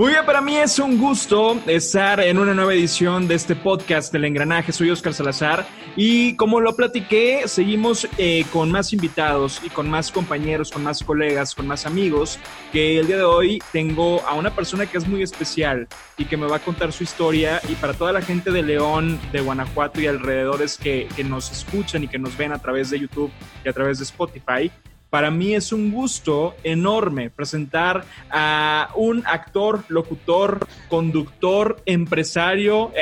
Muy bien, para mí es un gusto estar en una nueva edición de este podcast del engranaje. Soy Oscar Salazar y como lo platiqué, seguimos eh, con más invitados y con más compañeros, con más colegas, con más amigos, que el día de hoy tengo a una persona que es muy especial y que me va a contar su historia y para toda la gente de León, de Guanajuato y alrededores que, que nos escuchan y que nos ven a través de YouTube y a través de Spotify. Para mí es un gusto enorme presentar a un actor, locutor, conductor, empresario.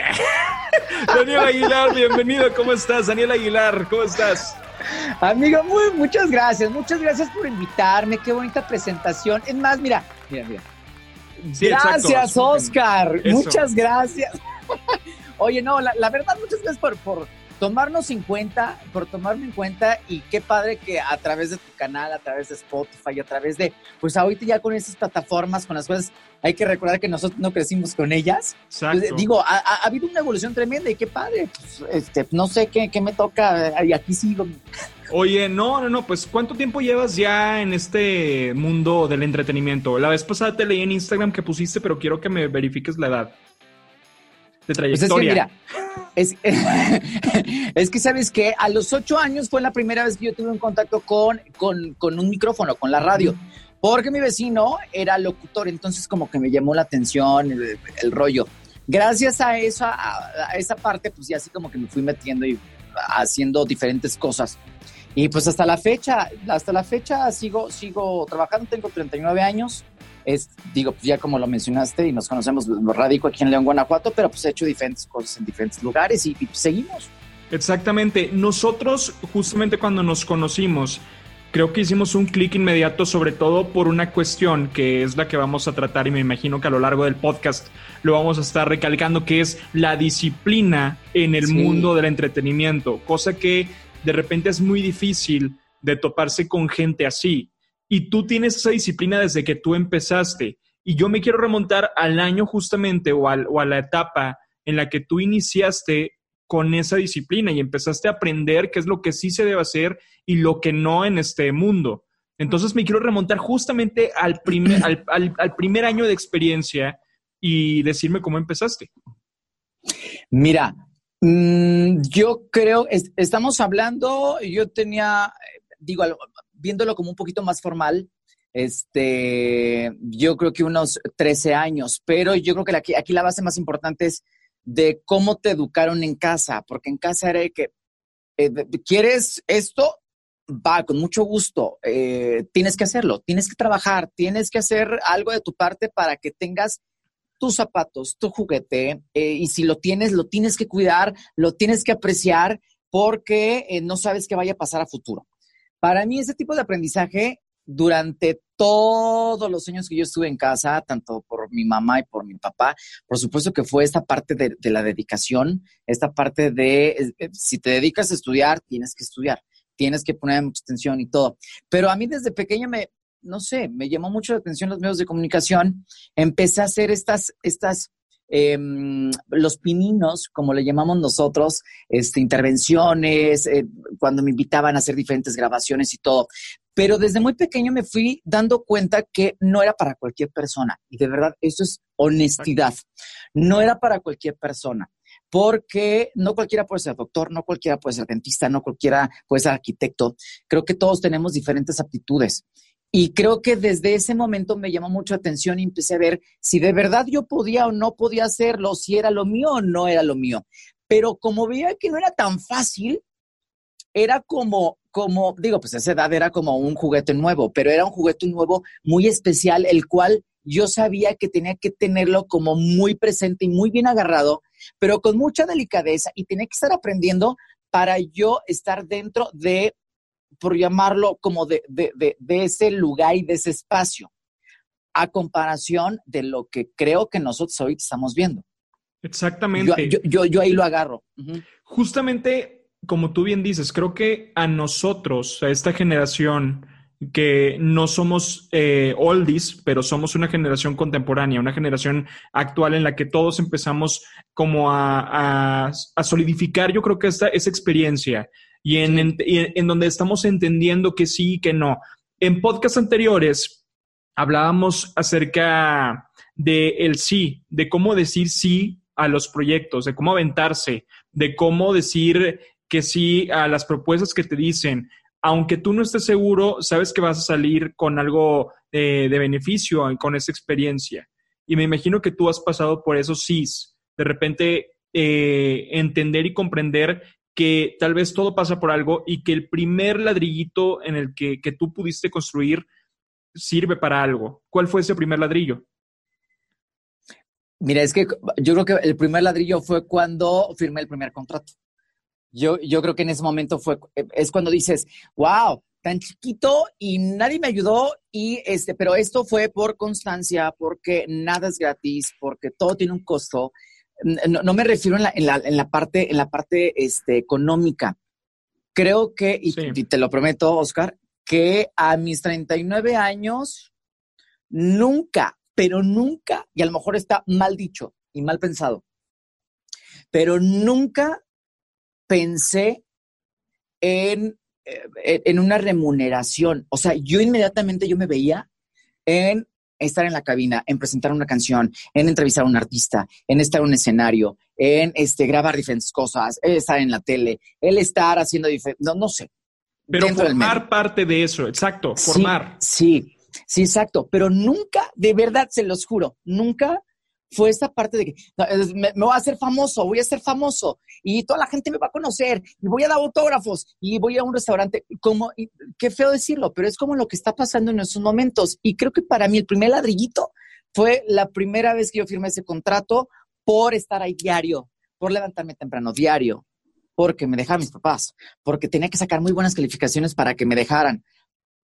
Daniel Aguilar, bienvenido. ¿Cómo estás? Daniel Aguilar, ¿cómo estás? Amigo, muy, muchas gracias. Muchas gracias por invitarme. Qué bonita presentación. Es más, mira, mira, mira. gracias, Oscar. Muchas gracias. Oye, no, la, verdad, muchas gracias por, por tomarnos en cuenta, por tomarme en cuenta y qué padre que a través de tu canal, a través de Spotify, a través de, pues ahorita ya con esas plataformas, con las cuales hay que recordar que nosotros no crecimos con ellas. Pues, digo, ha, habido una evolución tremenda y qué padre. Pues, este, no sé qué, qué me toca y aquí sigo. Oye, no, no, no, pues ¿cuánto tiempo llevas ya en este mundo del entretenimiento? La vez pasada te leí en Instagram que pusiste, pero quiero que me verifiques la edad de trayectoria. Pues es que mira, es, que sabes que a los ocho años fue la primera vez que yo tuve un contacto con, con, un micrófono, con la radio. Porque mi vecino era locutor, entonces como que me llamó la atención el, rollo. Gracias a esa, a, esa parte, pues ya así como que me fui metiendo y haciendo diferentes cosas. Y pues hasta la fecha, hasta la fecha sigo, sigo trabajando, tengo 39 años es, digo, pues ya como lo mencionaste y nos conocemos, lo radico aquí en León, Guanajuato, pero pues he hecho diferentes cosas en diferentes lugares y, pues, seguimos. Exactamente. Nosotros, justamente cuando nos conocimos, creo que hicimos un clic inmediato, sobre todo por una cuestión que es la que vamos a tratar y me imagino que a lo largo del podcast lo vamos a estar recalcando, que es la disciplina en el mundo del entretenimiento, cosa que de repente es muy difícil de toparse con gente así y tú tienes esa disciplina desde que tú empezaste. Y yo me quiero remontar al año justamente o, a la etapa en la que tú iniciaste con esa disciplina y empezaste a aprender qué es lo que sí se debe hacer y lo que no en este mundo. Entonces me quiero remontar justamente al primer, al, primer año de experiencia y decirme cómo empezaste. Mira, mm, yo creo, estamos hablando, yo tenía, digo, viéndolo como un poquito más formal, este, yo creo que unos 13 años, pero yo creo que aquí, la base más importante es de cómo te educaron en casa, porque en casa era que, eh, ¿quieres esto? Va, con mucho gusto, eh, tienes que hacerlo, tienes que trabajar, tienes que hacer algo de tu parte para que tengas tus zapatos, tu juguete, eh, y si lo tienes, lo tienes que cuidar, lo tienes que apreciar, porque no sabes qué vaya a pasar a futuro. Para mí ese tipo de aprendizaje durante todos los años que yo estuve en casa, tanto por mi mamá y por mi papá, por supuesto que fue esta parte de, la dedicación, esta parte de, eh, si te dedicas a estudiar, tienes que estudiar, tienes que poner mucha atención y todo. Pero a mí desde pequeña me, no sé, me llamó mucho la atención los medios de comunicación, empecé a hacer estas, estas Em, los pininos, como le llamamos nosotros, este, intervenciones, eh, cuando me invitaban a hacer diferentes grabaciones y todo. Pero desde muy pequeño me fui dando cuenta que no era para cualquier persona. Y de verdad, eso es honestidad. No era para cualquier persona porque no cualquiera puede ser doctor, no cualquiera puede ser dentista, no cualquiera puede ser arquitecto. Creo que todos tenemos diferentes aptitudes. Y creo que desde ese momento me llamó mucho atención y empecé a ver si de verdad yo podía o no podía hacerlo, si era lo mío o no era lo mío. Pero como veía que no era tan fácil, era como, como, digo, pues esa edad era como un juguete nuevo, pero era un juguete nuevo muy especial, el cual yo sabía que tenía que tenerlo como muy presente y muy bien agarrado, pero con mucha delicadeza y tenía que estar aprendiendo para yo estar dentro de por llamarlo como de, ese lugar y de ese espacio, a comparación de lo que creo que nosotros hoy estamos viendo. Exactamente. Yo, yo, ahí lo agarro. Justamente, como tú bien dices, creo que a nosotros, a esta generación, que no somos eh, oldies, pero somos una generación contemporánea, una generación actual en la que todos empezamos como a, a solidificar, yo creo que esta, esa experiencia y en, en, donde estamos entendiendo que sí y que no. En podcasts anteriores hablábamos acerca de el sí, de cómo decir sí a los proyectos, de cómo aventarse, de cómo decir que sí a las propuestas que te dicen. Aunque tú no estés seguro, sabes que vas a salir con algo eh, de beneficio con esa experiencia. Y me imagino que tú has pasado por esos sís. De repente, eh, entender y comprender que tal vez todo pasa por algo y que el primer ladrillito en el que, que tú pudiste construir sirve para algo. ¿Cuál fue ese primer ladrillo? Mira, es que yo creo que el primer ladrillo fue cuando firmé el primer contrato. Yo, yo creo que en ese momento fue, es cuando dices, wow, tan chiquito y nadie me ayudó y este, pero esto fue por constancia, porque nada es gratis, porque todo tiene un costo. No, me refiero en la, en, la, en la, parte, en la parte este, económica. Creo que, y, y te lo prometo, Oscar, que a mis 39 años nunca pero nunca, y a lo mejor está mal dicho y mal pensado, pero nunca pensé en, eh, en una remuneración. O sea, yo inmediatamente yo me veía en estar en la cabina, en presentar una canción, en entrevistar a un artista, en estar en un escenario, en este, grabar diferentes cosas, estar en la tele, el estar haciendo diferentes, no, no sé. Pero formar parte de eso, exacto, formar. sí, Sí, exacto, pero nunca, de verdad, se los juro, nunca fue esta parte de que me, voy a hacer famoso, voy a ser famoso y toda la gente me va a conocer y voy a dar autógrafos y voy a un restaurante. Como, qué feo decirlo, pero es como lo que está pasando en estos momentos. Y creo que para mí el primer ladrillito fue la primera vez que yo firmé ese contrato por estar ahí diario, por levantarme temprano diario, porque me dejaban mis papás, porque tenía que sacar muy buenas calificaciones para que me dejaran,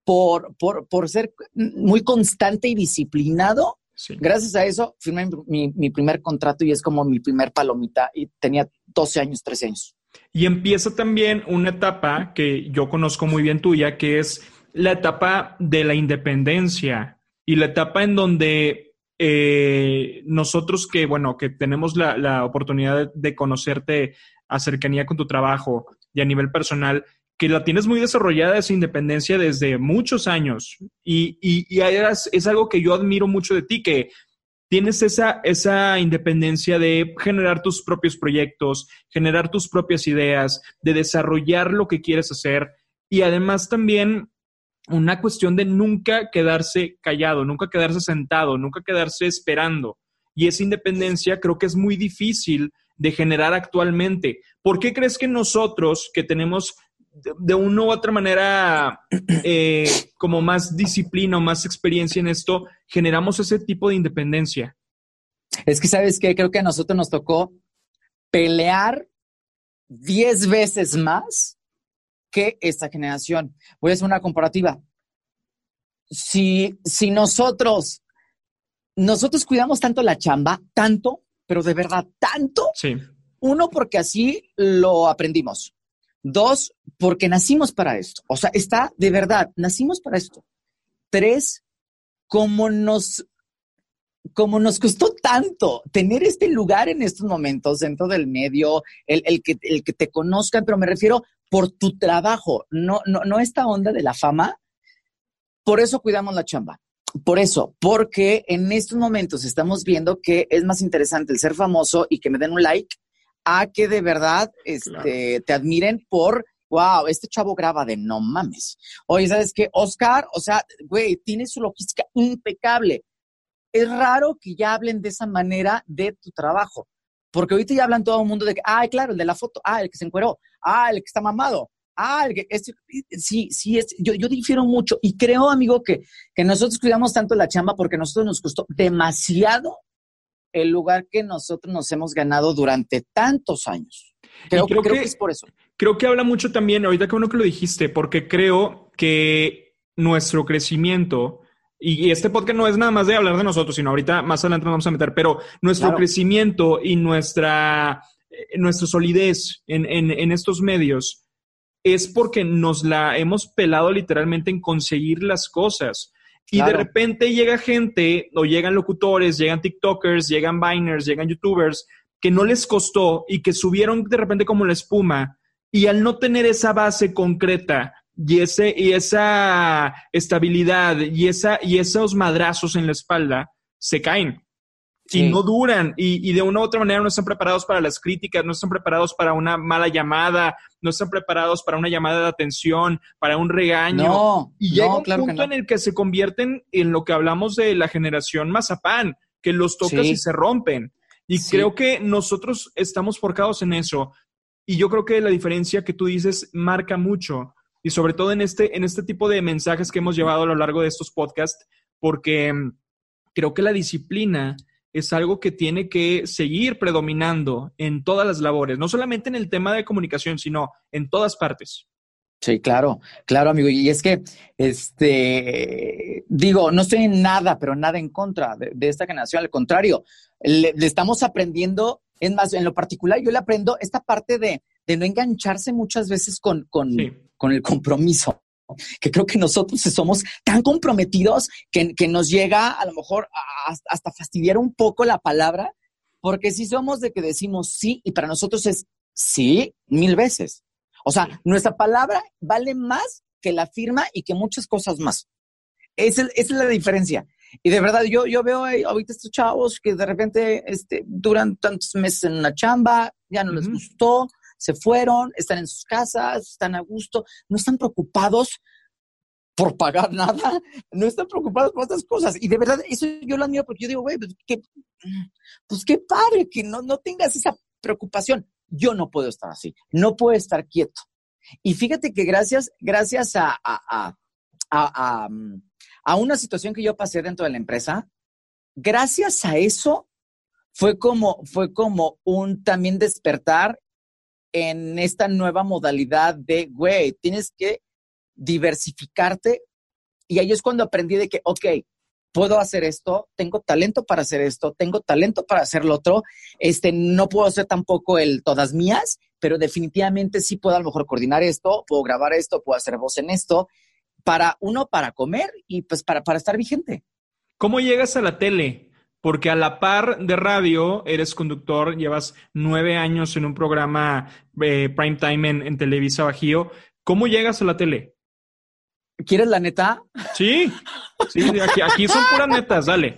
por, por, por ser muy constante y disciplinado. Gracias a eso firmé mi, mi, primer contrato y es como mi primer palomita y tenía 12 años, 13 años. Y empieza también una etapa que yo conozco muy bien tuya, que es la etapa de la independencia y la etapa en donde eh, nosotros que, bueno, que tenemos la, la oportunidad de, de, conocerte a cercanía con tu trabajo y a nivel personal, que la tienes muy desarrollada esa independencia desde muchos años y, y, y es algo que yo admiro mucho de ti, que tienes esa, esa independencia de generar tus propios proyectos, generar tus propias ideas, de desarrollar lo que quieres hacer y además también una cuestión de nunca quedarse callado, nunca quedarse sentado, nunca quedarse esperando. Y esa independencia creo que es muy difícil de generar actualmente. ¿Por qué crees que nosotros que tenemos de, una u otra manera, eh, como más disciplina o más experiencia en esto, generamos ese tipo de independencia. Es que, ¿sabes qué? Creo que a nosotros nos tocó pelear diez veces más que esta generación. Voy a hacer una comparativa. Si, si nosotros, nosotros cuidamos tanto la chamba, tanto, pero de verdad, tanto. Sí. Uno, porque así lo aprendimos. Dos, porque nacimos para esto. O sea, está de verdad, nacimos para esto. Tres, como nos, como nos costó tanto tener este lugar en estos momentos dentro del medio, el, que, el que te conozcan, pero me refiero por tu trabajo, no, no, no esta onda de la fama. Por eso cuidamos la chamba. Por eso, porque en estos momentos estamos viendo que es más interesante el ser famoso y que me den un like a que de verdad este, te admiren por, wow, este chavo graba de no mames. Oye, ¿sabes qué? Oscar, o sea, güey, tiene su logística impecable. Es raro que ya hablen de esa manera de tu trabajo, porque ahorita ya hablan todo el mundo de que, ah, claro, el de la foto, ah, el que se encueró, ah, el que está mamado, ah, el que, este, sí, sí, es, yo, yo difiero mucho y creo, amigo, que, que nosotros cuidamos tanto la chamba porque a nosotros nos costó demasiado el lugar que nosotros nos hemos ganado durante tantos años. Creo, creo, que, es por eso. Creo que habla mucho también, ahorita que uno que lo dijiste, porque creo que nuestro crecimiento, y, este podcast no es nada más de hablar de nosotros, sino ahorita más adelante nos vamos a meter, pero nuestro crecimiento y nuestra, eh, nuestra solidez en, en, en estos medios es porque nos la hemos pelado literalmente en conseguir las cosas. Y de repente llega gente, o llegan locutores, llegan TikTokers, llegan Biners, llegan YouTubers, que no les costó y que subieron de repente como la espuma. Y al no tener esa base concreta y, ese, y esa estabilidad y, esa, y esos madrazos en la espalda, se caen. Y no duran y, de una u otra manera no están preparados para las críticas, no están preparados para una mala llamada, no están preparados para una llamada de atención, para un regaño. y llega un punto en el que se convierten en lo que hablamos de la generación mazapán, que los tocas y se rompen. Y creo que nosotros estamos forcados en eso. Y yo creo que la diferencia que tú dices marca mucho. Y sobre todo en este, en este tipo de mensajes que hemos llevado a lo largo de estos podcasts, porque mm, creo que la disciplina es algo que tiene que seguir predominando en todas las labores, no solamente en el tema de comunicación, sino en todas partes. Sí, claro, claro, amigo. Y es que, este, digo, no estoy en nada, pero nada en contra de, esta generación. Al contrario, le, estamos aprendiendo, es más, en lo particular, yo le aprendo esta parte de, no engancharse muchas veces con, con, con el compromiso que creo que nosotros somos tan comprometidos que, nos llega a lo mejor hasta fastidiar un poco la palabra, porque si somos de que decimos sí y para nosotros es sí mil veces. O sea, nuestra palabra vale más que la firma y que muchas cosas más. Esa, es la diferencia. Y de verdad, yo, yo veo ahorita estos chavos que de repente este, duran tantos meses en una chamba, ya no les gustó, se fueron, están en sus casas, están a gusto, no están preocupados por pagar nada, no están preocupados por estas cosas. Y de verdad, eso yo lo admiro porque yo digo, güey, pues qué, pues qué padre que no, no tengas esa preocupación. Yo no puedo estar así, no puedo estar quieto. Y fíjate que gracias, gracias a, a, a, a, una situación que yo pasé dentro de la empresa, gracias a eso fue como, fue como un también despertar en esta nueva modalidad de, güey, tienes que diversificarte. Y ahí es cuando aprendí de que, ok, puedo hacer esto, tengo talento para hacer esto, tengo talento para hacer lo otro. Este, no puedo hacer tampoco el todas mías, pero definitivamente sí puedo a lo mejor coordinar esto, puedo grabar esto, puedo hacer voz en esto, para uno, para comer y pues para, para estar vigente. ¿Cómo llegas a la tele? Porque a la par de radio eres conductor, llevas nueve años en un programa eh, prime time en, Televisa Bajío. ¿Cómo llegas a la tele? ¿Quieres la neta? Sí, sí, aquí, son puras netas, dale.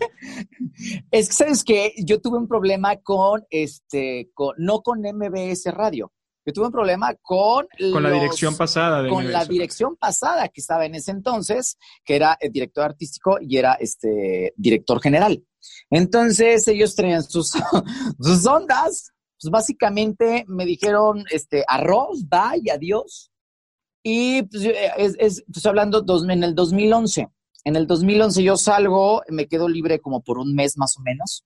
Es que sabes que yo tuve un problema con este, con, no con MBS Radio. Yo tuve un problema con... Con la dirección pasada. Con la dirección pasada que estaba en ese entonces, que era el director artístico y era este director general. Entonces ellos traían sus, sus ondas. Pues básicamente me dijeron, este, arroz, bye, adiós. Y pues, es, es pues hablando dos, en el 2011. En el 2011 yo salgo, me quedo libre como por un mes más o menos.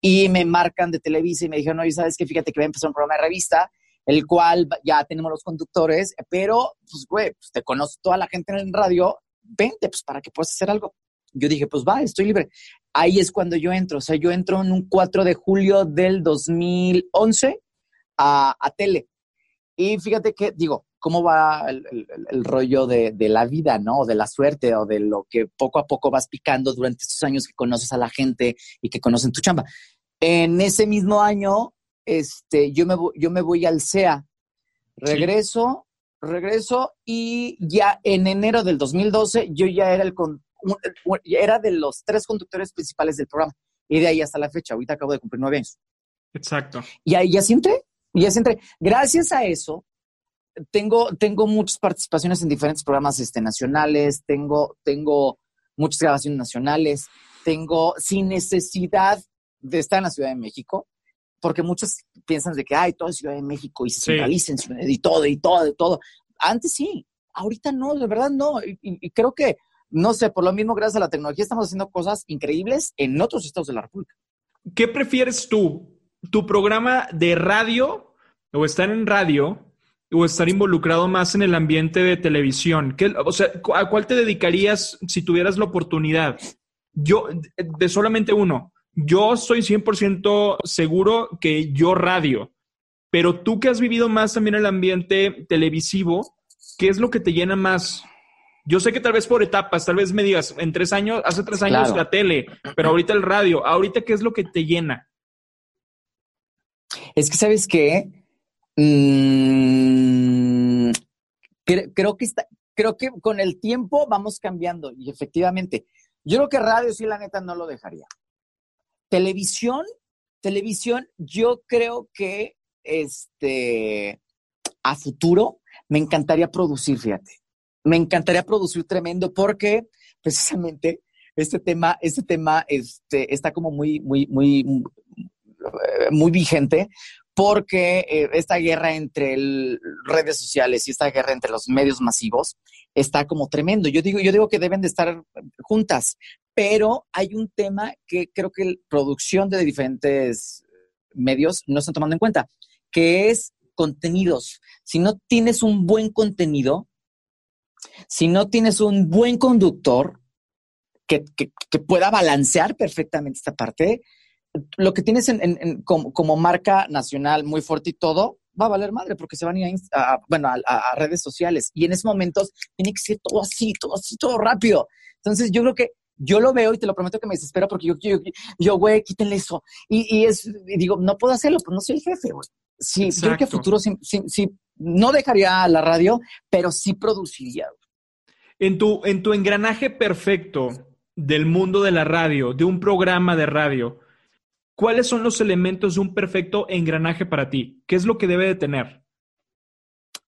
Y me marcan de Televisa y me dijeron, oye, ¿sabes qué? Fíjate que voy a empezar un programa de revista el cual ya tenemos los conductores, pero, pues, güey, pues te conozco toda la gente en el radio, vente, pues, para que puedas hacer algo. Yo dije, pues, va, estoy libre. Ahí es cuando yo entro, o sea, yo entro en un 4 de julio del 2011 a, a tele. Y fíjate que, digo, cómo va el, rollo de, de, la vida, ¿no? O de la suerte, o de lo que poco a poco vas picando durante estos años que conoces a la gente y que conocen tu chamba. En ese mismo año este, yo, me, yo me voy al CEA, regreso, regreso y ya en enero del 2012 yo ya era, el era de los tres conductores principales del programa. Y de ahí hasta la fecha, ahorita acabo de cumplir nueve años. Exacto. Y ahí ya siempre, ya siempre. Gracias a eso, tengo, tengo muchas participaciones en diferentes programas este, nacionales, tengo, tengo muchas grabaciones nacionales, tengo sin necesidad de estar en la Ciudad de México, porque muchos piensan de que, hay todo es Ciudad de México y se centralicen y todo, y todo, y todo. Antes sí, ahorita no, de verdad no. Y, creo que, no sé, por lo mismo, gracias a la tecnología, estamos haciendo cosas increíbles en otros estados de la República. ¿Qué prefieres tú? ¿Tu programa de radio o estar en radio o estar involucrado más en el ambiente de televisión? ¿Qué, o sea, ¿a cuál te dedicarías si tuvieras la oportunidad? Yo, de solamente uno, yo estoy 100% seguro que yo radio, pero tú que has vivido más también el ambiente televisivo, ¿qué es lo que te llena más? Yo sé que tal vez por etapas, tal vez me digas, en tres años, hace tres años la tele, pero ahorita el radio, ahorita ¿qué es lo que te llena? Es que, ¿sabes qué? Mm, creo, que está, creo que con el tiempo vamos cambiando y efectivamente, yo creo que radio sí, la neta, no lo dejaría Televisión, televisión, yo creo que este, a futuro me encantaría producir, fíjate. Me encantaría producir tremendo porque precisamente este tema, este tema este, está como muy, muy, muy, muy vigente porque eh, esta guerra entre redes sociales y esta guerra entre los medios masivos está como tremendo. Yo digo, yo digo que deben de estar juntas, pero hay un tema que creo que la producción de diferentes medios no están tomando en cuenta, que es contenidos. Si no tienes un buen contenido, si no tienes un buen conductor que, pueda balancear perfectamente esta parte, lo que tienes en, como, marca nacional muy fuerte y todo, va a valer madre porque se van a ir a, bueno, a, redes sociales. Y en esos momentos tiene que ser todo así, todo así, todo rápido. Entonces yo creo que yo lo veo y te lo prometo que me desespero porque yo, yo, yo güey, quítenle eso. Y, y es, digo, no puedo hacerlo, pues no soy el jefe, güey. Sí, yo creo que a futuro sí, sí, no dejaría la radio, pero sí produciría. En tu, en tu engranaje perfecto del mundo de la radio, de un programa de radio, ¿cuáles son los elementos de un perfecto engranaje para ti? ¿Qué es lo que debe de tener?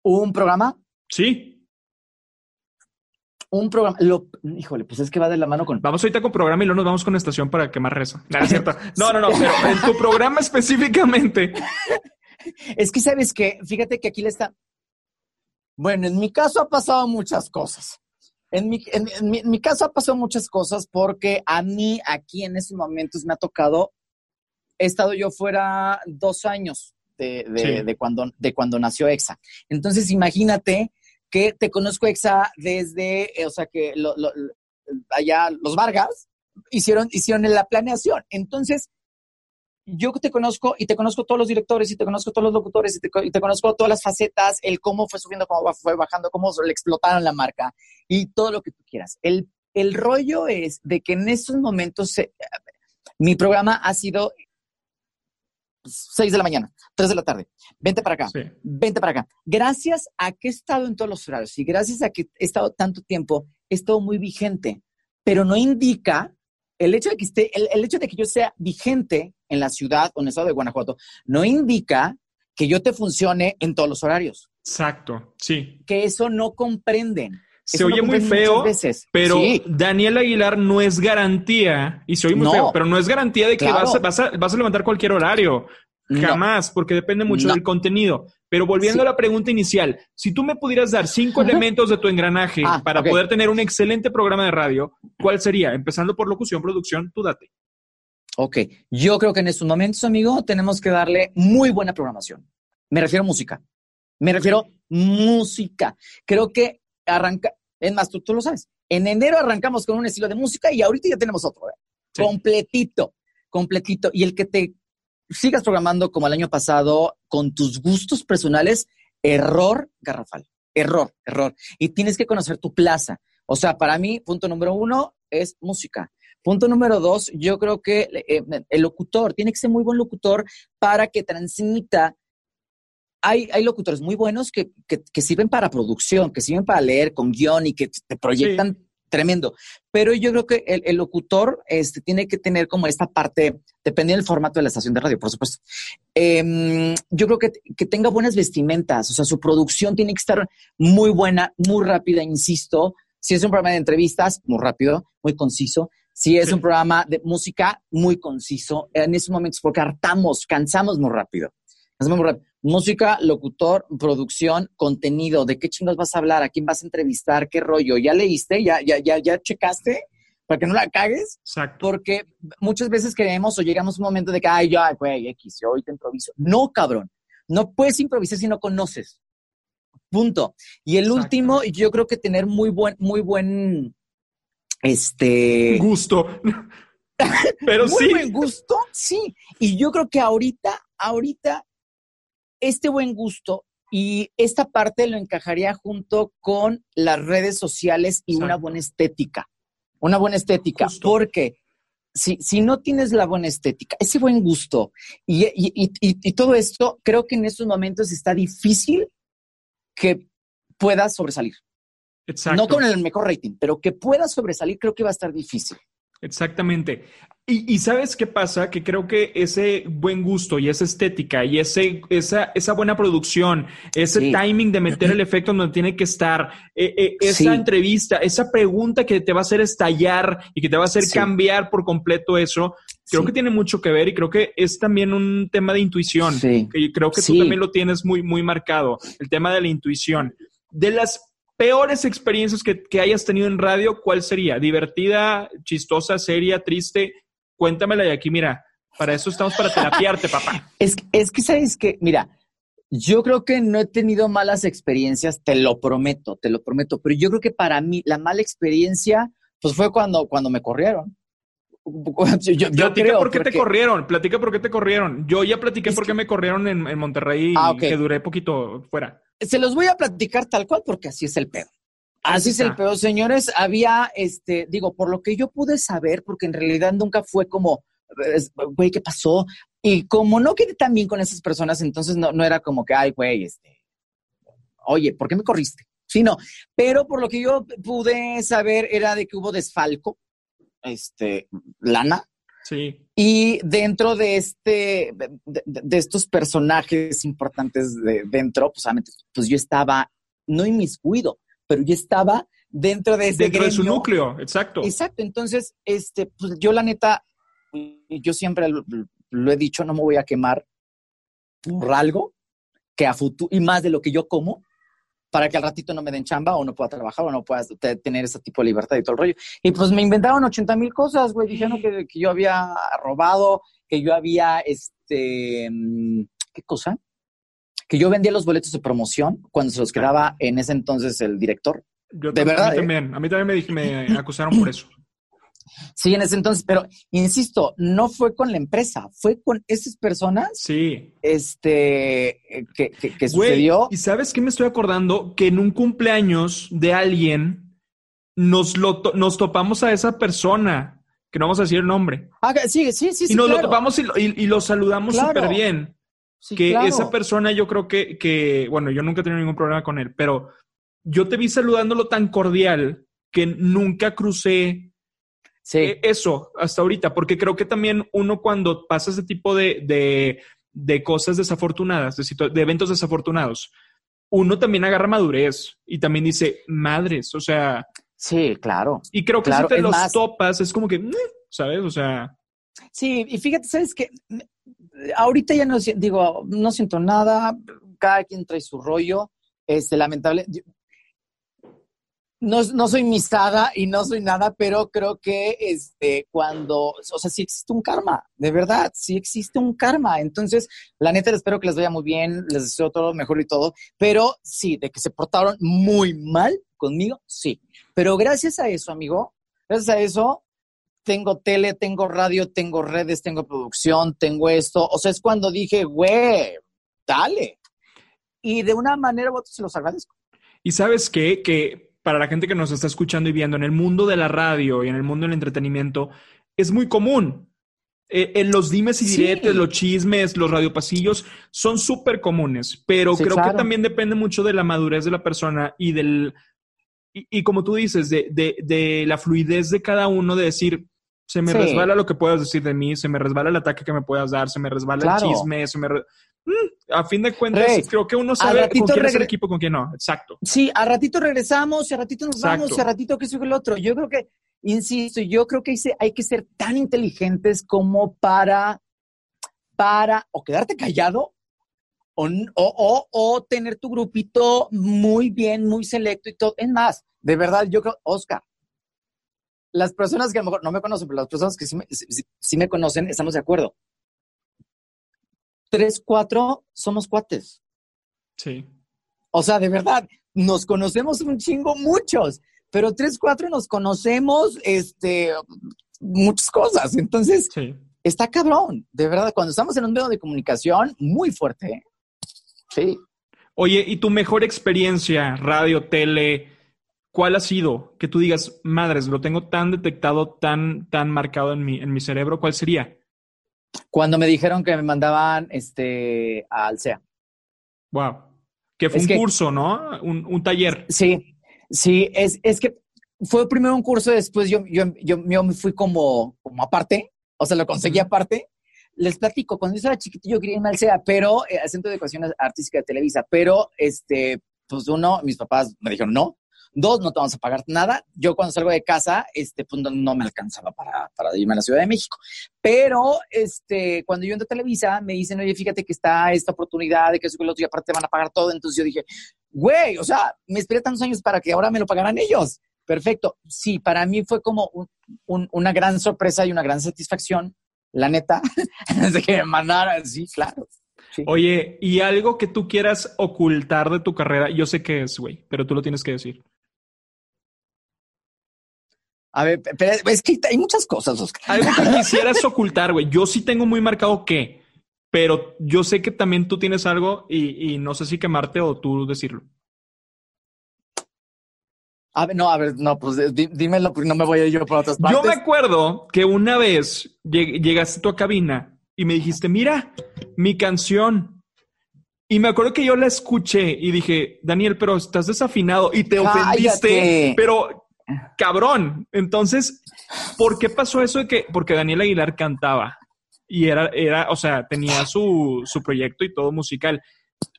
¿Un programa? Sí un programa. Lo, híjole, pues es que va de la mano con. Vamos ahorita con programa y luego nos vamos con estación para quemar rezo. No, es cierto. No, no, no, pero en tu programa específicamente. Es que sabes que, fíjate que aquí le está. Bueno, en mi caso ha pasado muchas cosas. En mi, en, mi, caso ha pasado muchas cosas porque a mí aquí en estos momentos me ha tocado, he estado yo fuera dos años de, de, cuando, de cuando nació EXA. Entonces imagínate que te conozco EXA desde, eh, o sea, que allá los Vargas hicieron, hicieron la planeación. Entonces, yo te conozco y te conozco todos los directores y te conozco todos los locutores y te, conozco todas las facetas, el cómo fue subiendo, cómo fue bajando, cómo le explotaron la marca y todo lo que tú quieras. El, el rollo es de que en estos momentos mi programa ha sido 6 de la mañana, 3 de la tarde, vente para acá, vente para acá. Gracias a que he estado en todos los horarios y gracias a que he estado tanto tiempo, he estado muy vigente, pero no indica el hecho de que esté, el, hecho de que yo sea vigente en la ciudad o en el estado de Guanajuato, no indica que yo te funcione en todos los horarios. Exacto, sí. Que eso no comprenden. Se oye muy feo, pero Daniel Aguilar no es garantía, y se oye muy feo, pero no es garantía de que vas, a, levantar cualquier horario. Jamás, porque depende mucho del contenido. Pero volviendo a la pregunta inicial, si tú me pudieras dar cinco elementos de tu engranaje ah, para poder tener un excelente programa de radio, ¿cuál sería? Empezando por locución, producción, tú date. Ok, yo creo que en estos momentos, amigo, tenemos que darle muy buena programación. Me refiero a música. Me refiero música. Creo que arranca, es más, tú, tú lo sabes. En enero arrancamos con un estilo de música y ahorita ya tenemos otro. ¿eh? Completito, completito. Y el que te sigas programando como el año pasado con tus gustos personales, error garrafal. Error, error. Y tienes que conocer tu plaza. O sea, para mí, punto número uno es música. Punto número dos, yo creo que eh, el locutor tiene que ser muy buen locutor para que transmita hay, locutores muy buenos que, sirven para producción, que sirven para leer con guion y que te proyectan tremendo. Pero yo creo que el, locutor este, tiene que tener como esta parte, depende del formato de la estación de radio, por supuesto. Em, yo creo que, que, tenga buenas vestimentas, o sea, su producción tiene que estar muy buena, muy rápida, insisto. Si es un programa de entrevistas, muy rápido, muy conciso. Si es un programa de música, muy conciso. En esos momentos, porque hartamos, cansamos muy rápido. Cansamos muy rápido. Música, locutor, producción, contenido. ¿De qué chingos vas a hablar? ¿A quién vas a entrevistar? ¿Qué rollo? ¿Ya leíste? ¿Ya, ya, ya, ya checaste? Para que no la cagues. Exacto. Porque muchas veces creemos o llegamos a un momento de que, ay, ya, güey, X, yo hoy te improviso. No, cabrón. No puedes improvisar si no conoces. Punto. Y el último, yo creo que tener muy buen, muy buen, este... Gusto. Pero muy buen gusto, sí. Y yo creo que ahorita, ahorita este buen gusto y esta parte lo encajaría junto con las redes sociales y una buena estética. Una buena estética. Porque si, si, no tienes la buena estética, ese buen gusto y, todo esto, creo que en estos momentos está difícil que puedas sobresalir. Exacto. No con el mejor rating, pero que puedas sobresalir, creo que va a estar difícil. Exactamente. Y, sabes qué pasa? Que creo que ese buen gusto y esa estética y ese, esa, esa buena producción, ese timing de meter el efecto donde tiene que estar, eh, eh, esa entrevista, esa pregunta que te va a hacer estallar y que te va a hacer cambiar por completo eso, creo que tiene mucho que ver y creo que es también un tema de intuición. Que creo que tú también lo tienes muy, muy marcado, el tema de la intuición. De las peores experiencias que, que hayas tenido en radio, ¿cuál sería? ¿Divertida, chistosa, seria, triste? Cuéntamela y aquí, mira, para eso estamos para terapiarte, papá. Es, es que, ¿sabes que Mira, yo creo que no he tenido malas experiencias, te lo prometo, te lo prometo, pero yo creo que para mí la mala experiencia, pues fue cuando, cuando me corrieron. Yo, Platica por qué te corrieron, platica por qué te corrieron. Yo ya platiqué por qué me corrieron en, Monterrey ah, y que duré poquito fuera. Se los voy a platicar tal cual porque así es el pedo. Así es el peor, señores. Había, este, digo, por lo que yo pude saber, porque en realidad nunca fue como, güey, ¿qué pasó? Y como no quedé tan bien con esas personas, entonces no, no era como que, ay, güey, este, oye, ¿por qué me corriste? Sí, no. Pero por lo que yo pude saber era de que hubo desfalco, este, lana. Sí. Y dentro de este, de, estos personajes importantes de dentro, pues, pues yo estaba no inmiscuido, pero yo estaba dentro de ese Dentro de su núcleo, exacto. Exacto, entonces, este, pues yo la neta, yo siempre lo, he dicho, no me voy a quemar por algo que a futuro, y más de lo que yo como, para que al ratito no me den chamba o no pueda trabajar o no pueda tener ese tipo de libertad y todo el rollo. Y pues me inventaron 80 mil cosas, güey, dijeron que, que, yo había robado, que yo había, este, mm, ¿qué cosa? Que yo vendía los boletos de promoción cuando se los quedaba en ese entonces el director. Yo de verdad. A mí ¿eh? también, a mí también me, me acusaron por eso. Sí, en ese entonces, pero insisto, no fue con la empresa, fue con esas personas. Sí. Este, que, que, sucedió. Y sabes qué me estoy acordando? Que en un cumpleaños de alguien nos, lo nos topamos a esa persona, que no vamos a decir el nombre. Ah, sí, sí, sí. Y nos lo topamos y, y, lo saludamos súper bien que esa persona yo creo que, que, bueno, yo nunca he tenido ningún problema con él, pero yo te vi saludándolo tan cordial que nunca crucé e, eso hasta ahorita, porque creo que también uno cuando pasa ese tipo de, de, de cosas desafortunadas, de, de, eventos desafortunados, uno también agarra madurez y también dice, madres, o sea... Sí, claro. Y creo que si te los topas, es como que, ¿sabes? O sea... Sí, y fíjate, ¿sabes qué? Ahorita ya no digo, no siento nada, cada quien trae su rollo. Este, lamentable. No, no soy misada y no soy nada, pero creo que este, cuando, o sea, sí existe un karma, de verdad, sí existe un karma. Entonces, la neta, espero que les vaya muy bien, les deseo todo lo mejor y todo, pero sí, de que se portaron muy mal conmigo, sí. Pero gracias a eso, amigo, gracias a eso, tengo tele, tengo radio, tengo redes, tengo producción, tengo esto. O sea, es cuando dije, güey, dale. Y de una manera u otra se los agradezco. Y sabes qué? Que para la gente que nos está escuchando y viendo en el mundo de la radio y en el mundo del entretenimiento, es muy común. Eh, en los dimes y diretes, los chismes, los radiopasillos son súper comunes, pero creo que también depende mucho de la madurez de la persona y del, y, como tú dices, de, de, de, la fluidez de cada uno de decir, se me resbala lo que puedas decir de mí, se me resbala el ataque que me puedas dar, se me resbala el chisme, se me... Mm, a fin de cuentas, creo que uno sabe con quién es el equipo, con quién no. Exacto. Sí, a ratito regresamos, y a ratito nos vamos, y a ratito que es el otro. Yo creo que, insisto, yo creo que hay que ser tan inteligentes como para, para o quedarte callado o, o, o, tener tu grupito muy bien, muy selecto y todo. Es más, de verdad, yo creo, Oscar, las personas que a lo mejor no me conocen, pero las personas que sí me, conocen, estamos de acuerdo. Tres, cuatro, somos cuates. Sí. O sea, de verdad, nos conocemos un chingo muchos, pero tres, cuatro nos conocemos, este, muchas cosas. Entonces, está cabrón, de verdad, cuando estamos en un medio de comunicación muy fuerte. ¿eh? Sí. Oye, ¿y tu mejor experiencia, radio, tele, ¿Cuál ha sido que tú digas, madres, lo tengo tan detectado, tan, tan marcado en mi, en mi cerebro? ¿Cuál sería? Cuando me dijeron que me mandaban este, al CEA. Wow. Que fue un curso, ¿no? Un, taller. Sí, sí, es, es que fue primero un curso, después yo, yo, yo, me fui como, como aparte, O sea, lo conseguí aparte. Les platico, cuando yo era chiquito yo quería irme al SEA, pero eh, al Centro de Educación Artística de Televisa, pero este, pues uno, mis papás me dijeron no, Dos, no te vamos a pagar nada. Yo cuando salgo de casa, este, pues no, me alcanzaba para, para, irme a la Ciudad de México. Pero este, cuando yo entro a Televisa, me dicen, oye, fíjate que está esta oportunidad de que eso lo otro, y aparte te van a pagar todo. Entonces yo dije, güey, o sea, me esperé tantos años para que ahora me lo pagaran ellos. Perfecto. Sí, para mí fue como una gran sorpresa y una gran satisfacción, la neta, de que me mandaran, sí, claro. Oye, y algo que tú quieras ocultar de tu carrera, yo sé que es, güey, pero tú lo tienes que decir. A ver, pero es que hay muchas cosas, Oscar. Algo que quisieras ocultar, güey. Yo sí tengo muy marcado qué, pero yo sé que también tú tienes algo y, no sé si quemarte o tú decirlo. A ver, no, a ver, no, pues dímelo, porque no me voy a ir yo por otras partes. Yo me acuerdo que una vez llegaste a tu cabina y me dijiste, mira, mi canción. Y me acuerdo que yo la escuché y dije, Daniel, pero estás desafinado y te ofendiste, pero cabrón. Entonces, ¿por qué pasó eso de que? Porque Daniel Aguilar cantaba y era, era, o sea, tenía su, su proyecto y todo musical.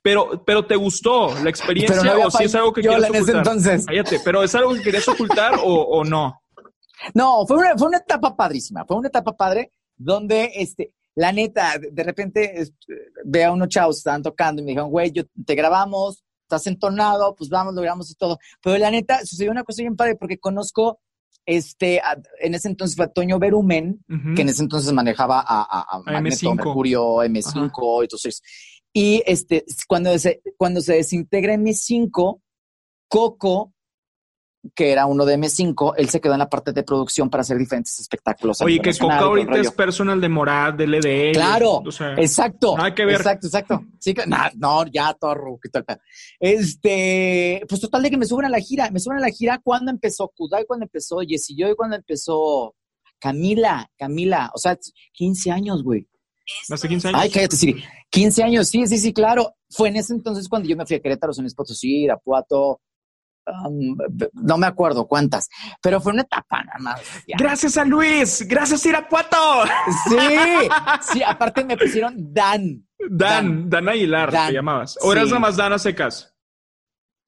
Pero, pero te gustó la experiencia o si es algo que quieres ocultar. Entonces. Cállate, pero es algo que querías ocultar o, o, no. No, fue una, fue una etapa padrísima. Fue una etapa padre donde, este, la neta, de repente este, ve a unos chavos, estaban tocando y me dijeron, güey, yo te grabamos, estás entonado, pues vamos, lo grabamos y todo. Pero la neta, sucedió una cosa bien padre porque conozco, este, en ese entonces fue Toño Berumen, que en ese entonces manejaba a, a, Magneto, M5. Mercurio, M5, entonces, y este, cuando se, cuando se desintegra M5, Coco que era uno de M5, él se quedó en la parte de producción para hacer diferentes espectáculos. Oye, que Coca ahorita es personal de Morad, de LDL. Claro, exacto. Nada que ver. Exacto, exacto. Sí, no, ya todo ruquito Este, pues total de que me suben a la gira. Me suben a la gira cuando empezó Kudai, cuando empezó Jessy y cuando empezó Camila, Camila. O sea, 15 años, güey. ¿Hace 15 años? Ay, cállate, sí. 15 años, sí, sí, sí, claro. Fue en ese entonces cuando yo me fui a Querétaro, San Potosí, Irapuato, no me acuerdo cuántas, pero fue una etapa nada más. Gracias a Luis, gracias Irapuato. Sí, sí, aparte me pusieron Dan. Dan, Dan, Aguilar, te llamabas. ¿O eras nada más Dan a secas?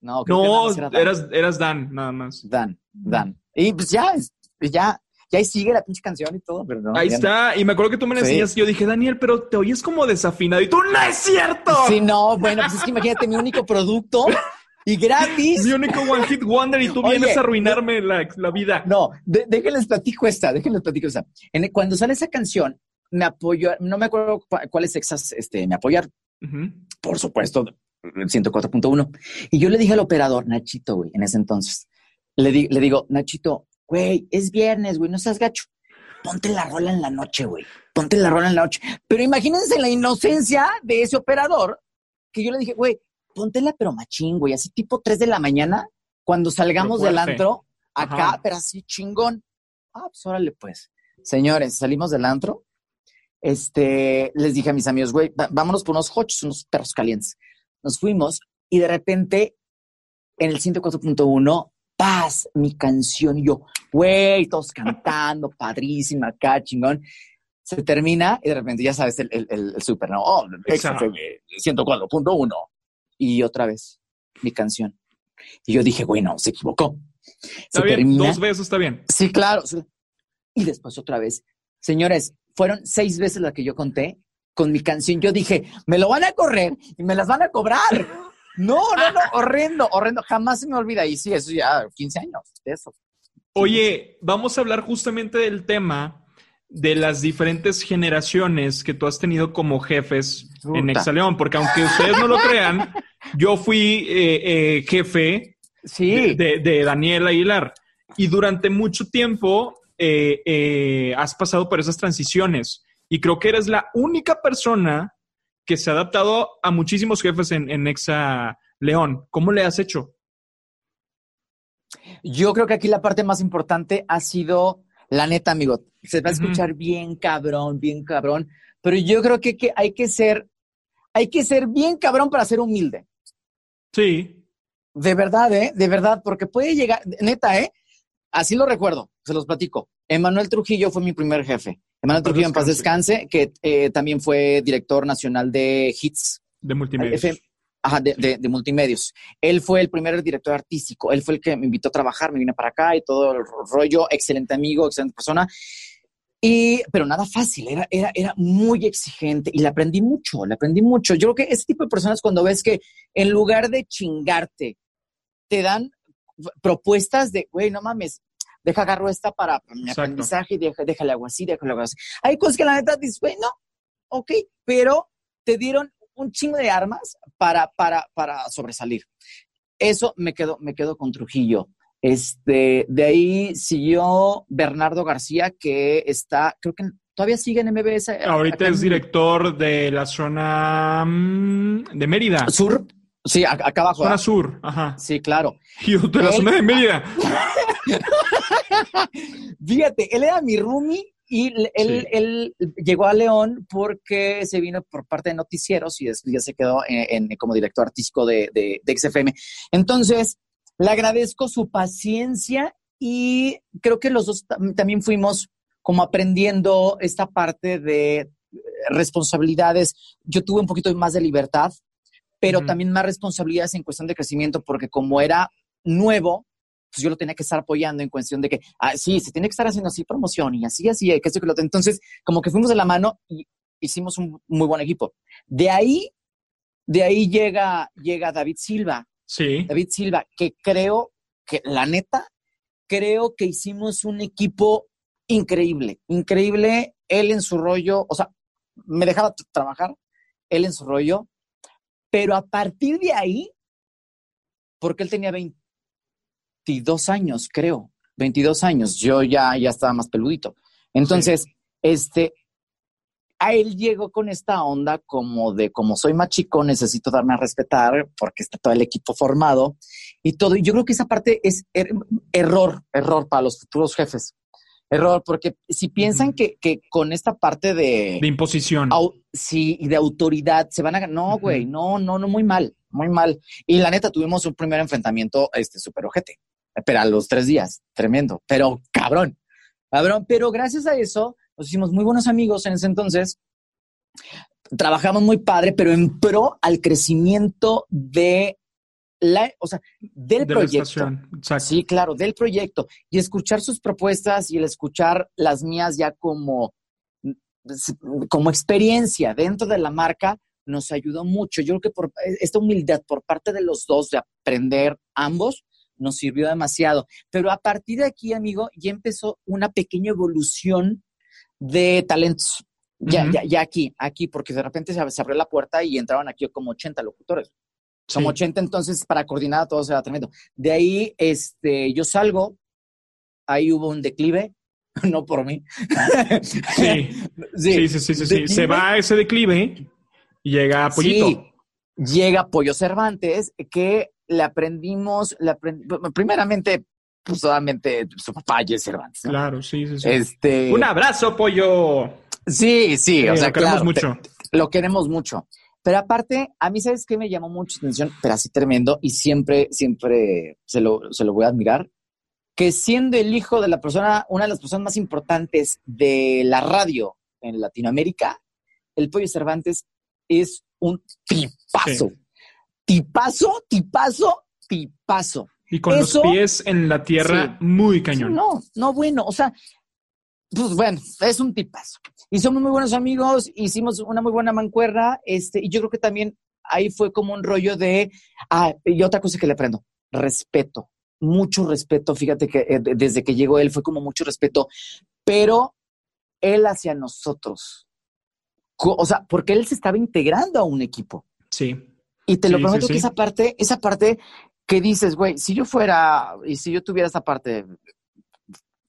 No, no eras, eras Dan, nada más. Dan, Dan. Y pues ya, ya, ya ahí sigue la pinche canción y todo, pero Ahí está, y me acuerdo que tú me la enseñas y yo dije, Daniel, pero te oyes como desafinado y tú, ¡no es cierto! Sí, no, bueno, pues es que imagínate mi único producto y gratis. Mi único One Hit Wonder y tú vienes a arruinarme la, la, vida. No, déjenles platico esta, déjenles platico esta. cuando sale esa canción, me apoyó, no me acuerdo cuáles exas este, me apoyaron. Por supuesto, 104.1. Y yo le dije al operador, Nachito, güey, en ese entonces, le, le digo, Nachito, güey, es viernes, güey, no seas gacho. Ponte la rola en la noche, güey. Ponte la rola en la noche. Pero imagínense la inocencia de ese operador que yo le dije, güey, póntela pero machín, güey, así tipo 3 de la mañana, cuando salgamos del antro, acá, pero así chingón. Ah, pues órale, pues. Señores, salimos del antro. Este, les dije a mis amigos, güey, vámonos por unos hochos, unos perros calientes. Nos fuimos y de repente, en el 104.1, paz, mi canción, y yo, güey, todos cantando, padrísima acá, chingón. Se termina y de repente ya sabes el, el, el, super, ¿no? Oh, 104.1 y otra vez mi canción. Y yo dije, bueno, se equivocó. Está bien, dos veces está bien. Sí, claro. Y después otra vez. Señores, fueron seis veces las que yo conté con mi canción. Yo dije, me lo van a correr y me las van a cobrar. No, no, no, horrendo, horrendo. Jamás se me olvida. Y sí, eso ya 15 años de eso. Oye, vamos a hablar justamente del tema de las diferentes generaciones que tú has tenido como jefes en Exaleón, porque aunque ustedes no lo crean, yo fui eh, eh, jefe de, Daniel Aguilar y durante mucho tiempo eh, has pasado por esas transiciones y creo que eres la única persona que se ha adaptado a muchísimos jefes en, en Exa León. ¿Cómo le has hecho? Yo creo que aquí la parte más importante ha sido la neta, amigo, se va a escuchar bien cabrón, bien cabrón, pero yo creo que, hay que ser, hay que ser bien cabrón para ser humilde. Sí. De verdad, ¿eh? De verdad, porque puede llegar, neta, ¿eh? Así lo recuerdo, se los platico. Emanuel Trujillo fue mi primer jefe Emanuel Trujillo en paz descanse, que eh, también fue director nacional de Hits. De multimedios. Ajá, de, de, multimedios. Él fue el primer director artístico, él fue el que me invitó a trabajar, me vine para acá y todo el rollo, excelente amigo, excelente persona. Y, pero nada fácil, era, era, era muy exigente y le aprendí mucho, le aprendí mucho. Yo creo que ese tipo de personas cuando ves que en lugar de chingarte, te dan propuestas de, güey, no mames, deja agarro esta para mi aprendizaje, deja, déjale algo así, déjale algo así. Hay cosas que la neta dices, güey, no, ok, pero te dieron un chingo de armas para, para, para sobresalir. Eso me quedó, me quedo con Trujillo. Este, de ahí siguió Bernardo García, que está, creo que todavía sigue en MBS. Ahorita es director de la zona mm, de Mérida. Sur, sí, acá abajo. Zona sur, ajá. Sí, claro. Y de la zona de Mérida. Fíjate, él era mi roomie y él, él, llegó a León porque se vino por parte de noticieros y después ya se quedó en, como director artístico de, de, de, XFM. Entonces, le agradezco su paciencia y creo que los dos también fuimos como aprendiendo esta parte de eh, responsabilidades. Yo tuve un poquito más de libertad, pero también más responsabilidades en cuestión de crecimiento porque como era nuevo, pues yo lo tenía que estar apoyando en cuestión de que, ah, sí, se tiene que estar haciendo así promoción y así, así, que esto, que lo Entonces, como que fuimos de la mano y hicimos un muy buen equipo. De ahí, de ahí llega, llega David Silva. Sí. David Silva, que creo que, la neta, creo que hicimos un equipo increíble, increíble. Él en su rollo, o sea, me dejaba trabajar, él en su rollo, pero a partir de ahí, porque él tenía 20, 22 años, creo, 22 años, yo ya, ya estaba más peludito. Entonces, este, a él llegó con esta onda como de, como soy más chico, necesito darme a respetar porque está todo el equipo formado y todo. Y yo creo que esa parte es er, error, error para los futuros jefes. Error, porque si piensan que, que, con esta parte de... De imposición. sí, y de autoridad se van a... No, güey, no, no, no, muy mal, muy mal. Y la neta, tuvimos un primer enfrentamiento, este, súper ojete pero a los tres días, tremendo, pero cabrón, cabrón, pero gracias a eso nos hicimos muy buenos amigos en ese entonces, trabajamos muy padre, pero en pro al crecimiento de la, o sea, del proyecto. Sí, claro, del proyecto. Y escuchar sus propuestas y el escuchar las mías ya como, como experiencia dentro de la marca nos ayudó mucho. Yo creo que por esta humildad por parte de los dos de aprender ambos nos sirvió demasiado. Pero a partir de aquí, amigo, ya empezó una pequeña evolución de talentos. Ya, ya, ya aquí, aquí, porque de repente se, abrió la puerta y entraron aquí como 80 locutores. Como 80, entonces para coordinar todo se tremendo. De ahí, este, yo salgo, ahí hubo un declive, no por mí. sí. sí, sí, sí, sí, Se va ese declive y llega Pollito. Sí, llega Pollo Cervantes, que le aprendimos, le primeramente, pues solamente su papá Jesse Cervantes. Claro, sí, sí, sí. Este... Un abrazo, pollo. Sí, sí, o sea, lo queremos mucho. lo queremos mucho. Pero aparte, a mí, ¿sabes qué me llamó mucho atención? Pero así tremendo y siempre, siempre se lo, se lo voy a admirar. Que siendo el hijo de la persona, una de las personas más importantes de la radio en Latinoamérica, el Pollo Cervantes es un tipazo tipazo, tipazo, tipazo. Y con los pies en la tierra, muy cañón. no, no, bueno, o sea, pues bueno, es un tipazo. Y somos muy buenos amigos, hicimos una muy buena mancuerna, este, y yo creo que también ahí fue como un rollo de, ah, y otra cosa que le aprendo, respeto, mucho respeto, fíjate que eh, desde que llegó él fue como mucho respeto, pero él hacia nosotros, o sea, porque él se estaba integrando a un equipo. Sí. Y te lo prometo que esa parte, esa parte que dices, güey, si yo fuera y si yo tuviera esa parte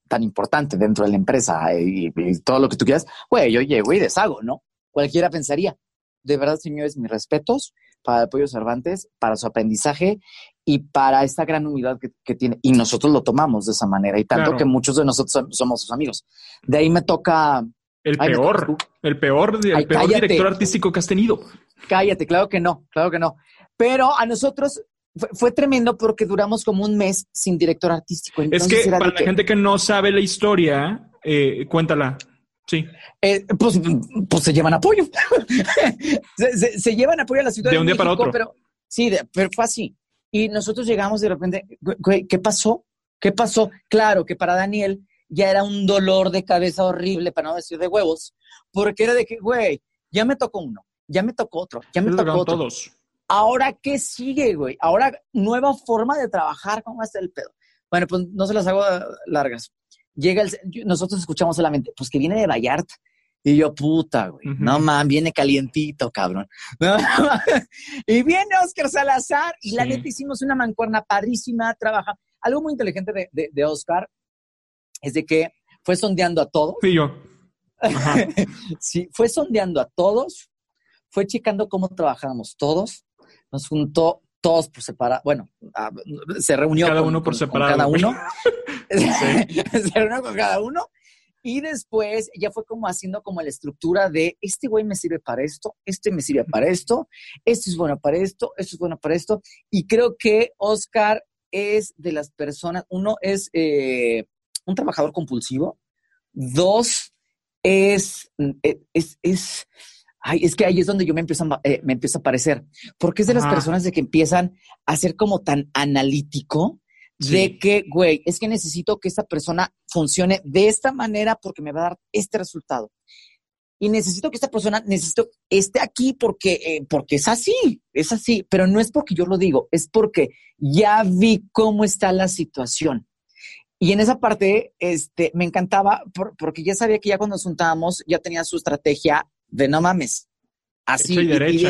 tan importante dentro de la empresa y, todo lo que tú quieras, güey, yo llego y deshago, ¿no? Cualquiera pensaría. De verdad, señores, mis respetos para el Pollo Cervantes, para su aprendizaje y para esta gran humildad que, tiene. Y nosotros lo tomamos de esa manera y tanto que muchos de nosotros somos sus amigos. De ahí me toca el peor, el peor, el peor director artístico que has tenido. Cállate, claro que no, claro que no. Pero a nosotros fue, tremendo porque duramos como un mes sin director artístico. es que para la gente que no sabe la historia, eh, cuéntala. Sí. Eh, pues, pues se llevan apoyo. se, llevan apoyo a la ciudad de un día para otro. Pero, sí, pero fue así. Y nosotros llegamos de repente, ¿qué pasó? ¿Qué pasó? Claro que para Daniel ya era un dolor de cabeza horrible, para no decir de huevos, porque era de que, güey, ya me tocó uno, ya me tocó otro, ya me tocó otro. todos. Ahora, ¿qué sigue, güey? Ahora, nueva forma de trabajar, ¿cómo está el pedo? Bueno, pues no se las hago largas. Llega el, nosotros escuchamos solamente, pues que viene de Vallarta. Y yo, puta, güey, no man, viene calientito, cabrón. y viene Oscar Salazar y la neta hicimos una mancuerna padrísima, trabaja. Algo muy inteligente de, de, Oscar es de que fue sondeando a todos. Sí, yo. sí, fue sondeando a todos, fue checando cómo trabajábamos todos, nos juntó todos por separado, bueno, se reunió cada uno por separado. cada uno. se reunió con cada uno y después ya fue como haciendo como la estructura de este güey me sirve para esto, este me sirve para esto, esto es bueno para esto, esto es bueno para esto. Y creo que Oscar es de las personas, uno es eh, un trabajador compulsivo, dos es, eh, es, es, ay, es que ahí es donde yo me empiezo a, eh, me empiezo a parecer, porque es de las personas de que empiezan a ser como tan analítico de que, güey, es que necesito que esta persona funcione de esta manera porque me va a dar este resultado. Y necesito que esta persona, necesito, esté aquí porque, eh, porque es así, es así, pero no es porque yo lo digo, es porque ya vi cómo está la situación. Y en esa parte, este, me encantaba porque ya sabía que ya cuando nos juntábamos ya tenía su estrategia de no mames. Así. Y,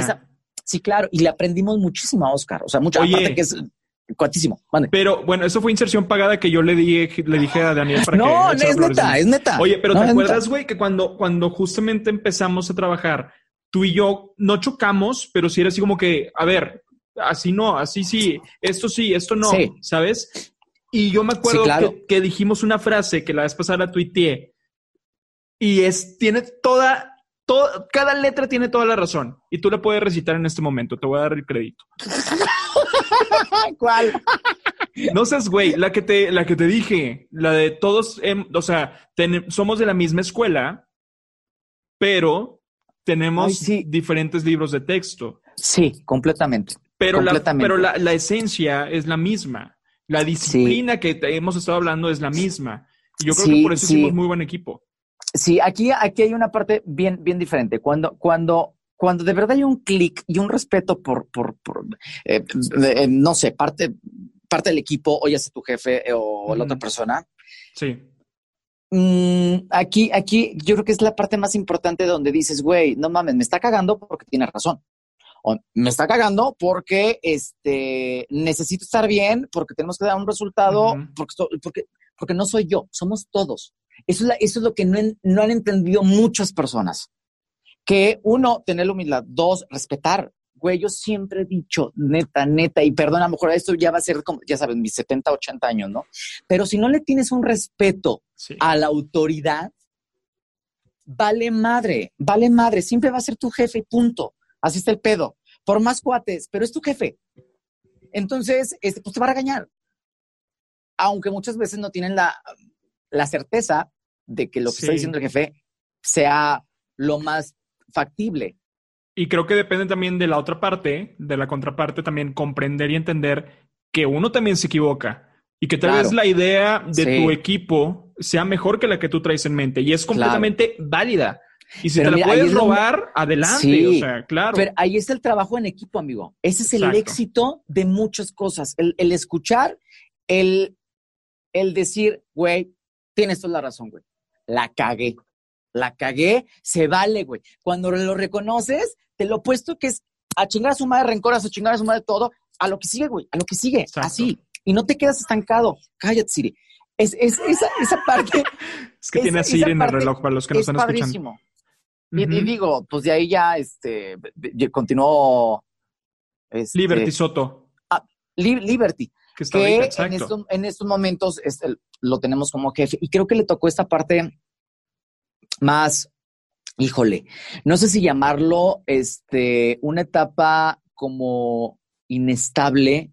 sí, claro. Y le aprendimos muchísimo a Oscar. O sea, mucha parte que es cuantísimo. Pero bueno, eso fue inserción pagada que yo le dije, le dije a Daniel para no, que. No, es neta, es neta. Oye, pero ¿te acuerdas, güey, que cuando, cuando justamente empezamos a trabajar, tú y yo no chocamos, pero sí era así como que, a ver, así no, así sí, esto sí, esto no, ¿sabes? Y yo me acuerdo que, dijimos una frase que la vez pasada la tuiteé y es, tiene toda, toda, cada letra tiene toda la razón y tú la puedes recitar en este momento, te voy a dar el crédito. ¿Cuál? No seas güey, la que te, la que te dije, la de todos, o sea, somos de la misma escuela, pero tenemos diferentes libros de texto. Sí, completamente. Pero, La, pero la, esencia es la misma. La disciplina que hemos estado hablando es la misma. Y yo creo que por eso hicimos muy buen equipo. Sí, aquí, aquí hay una parte bien, bien diferente. Cuando, cuando cuando de verdad hay un clic y un respeto por, por, eh, eh, no sé, parte, parte del equipo, o ya sea tu jefe eh, o la otra persona. Sí. Mm, aquí, aquí yo creo que es la parte más importante donde dices, güey, no mames, me está cagando porque tiene razón. Me está cagando porque este, necesito estar bien, porque tenemos que dar un resultado, porque, porque, porque no soy yo, somos todos. Eso es, eso es lo que no, no han entendido muchas personas que uno, tener la humildad, dos, respetar. Güey, yo siempre he dicho, neta, neta, y perdona, a lo mejor esto ya va a ser como, ya sabes, mis 70, 80 años, ¿no? Pero si no le tienes un respeto a la autoridad, vale madre, vale madre, siempre va a ser tu jefe, punto. Así está el pedo. Por más cuates, pero es tu jefe. Entonces, este, pues te va a regañar. Aunque muchas veces no tienen la, certeza de que lo que está diciendo el jefe sea lo más factible. Y creo que depende también de la otra parte, de la contraparte, también comprender y entender que uno también se equivoca y que tal vez la idea de tu equipo sea mejor que la que tú traes en mente y es completamente válida. Y si te la puedes robar, adelante. O sea, claro. Pero ahí está el trabajo en equipo, amigo. Ese es el éxito de muchas cosas. El, escuchar, el, el decir, güey, tienes toda la razón, güey. La cagué la cagué, se vale, güey. Cuando lo reconoces, te lo puesto que es a chingar a su madre rencoras, a chingar a su madre todo, a lo que sigue, güey, a lo que sigue, así. Y no te quedas estancado. Cállate, Siri. Es, es esa, esa parte. es que tiene a Siri en el reloj para los que no están escuchando. Y, y, digo, pues de ahí ya este, continuó. Este, Liberty Soto. Ah, Liberty. Que, está que en, estos, en, estos, momentos este, lo tenemos como jefe. Y creo que le tocó esta parte más, híjole, no sé si llamarlo este, una etapa como inestable.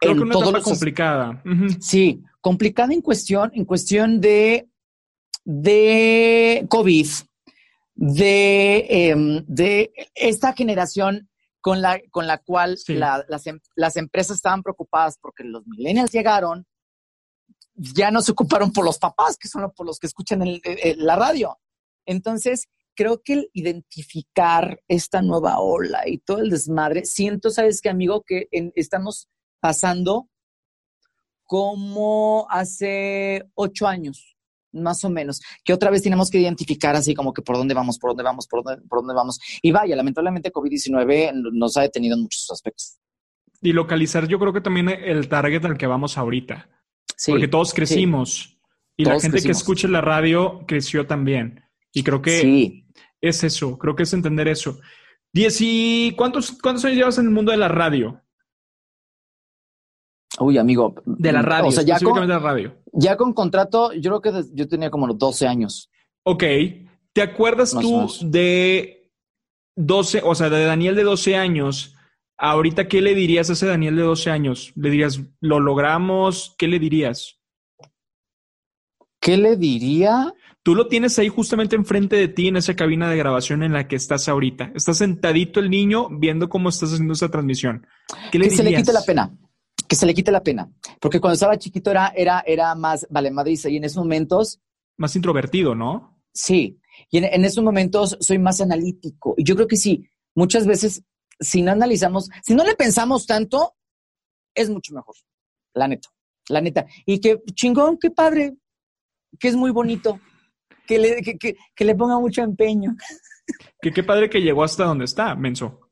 Creo que una etapa complicada. Sí, complicada en cuestión, en cuestión de de COVID, de, em, de esta generación con la, con la cual las, em, las empresas estaban preocupadas porque los millennials llegaron, ya no se ocuparon por los papás, que son por los que escuchan la radio. Entonces, creo que el identificar esta nueva ola y todo el desmadre, siento, ¿sabes qué, amigo? Que estamos pasando como hace ocho años, más o menos, que otra vez tenemos que identificar así como que por dónde vamos, por dónde vamos, por dónde, por dónde vamos. Y vaya, lamentablemente COVID-19 nos ha detenido en muchos aspectos. Y localizar, yo creo que también el target al que vamos ahorita. Porque todos crecimos. Y la gente que escucha la radio creció también. Y creo que es eso, creo que es entender eso. Diez y ¿cuántos, ¿Cuántos años llevas en el mundo de la radio? Uy, amigo. De la radio, o sea, ya con, de la radio. Ya con contrato, yo creo que yo tenía como 12 años. Ok. ¿Te acuerdas tú de 12, o sea, de Daniel de 12 años? Ahorita, ¿qué le dirías a ese Daniel de 12 años? ¿Le dirías, lo logramos? ¿Qué le dirías? ¿Qué le diría? Tú lo tienes ahí justamente enfrente de ti en esa cabina de grabación en la que estás ahorita. Está sentadito el niño viendo cómo estás haciendo esa transmisión. ¿Qué le que se le quite la pena. Que se le quite la pena. Porque cuando estaba chiquito era, era, era más, vale, Madrid, y en esos momentos. Más introvertido, ¿no? Sí. Y en, en esos momentos soy más analítico. Y yo creo que sí, muchas veces, si no analizamos, si no le pensamos tanto, es mucho mejor. La neta. La neta. Y que chingón, qué padre, que es muy bonito que le, que, le ponga mucho empeño. Que qué padre que llegó hasta donde está, Menso.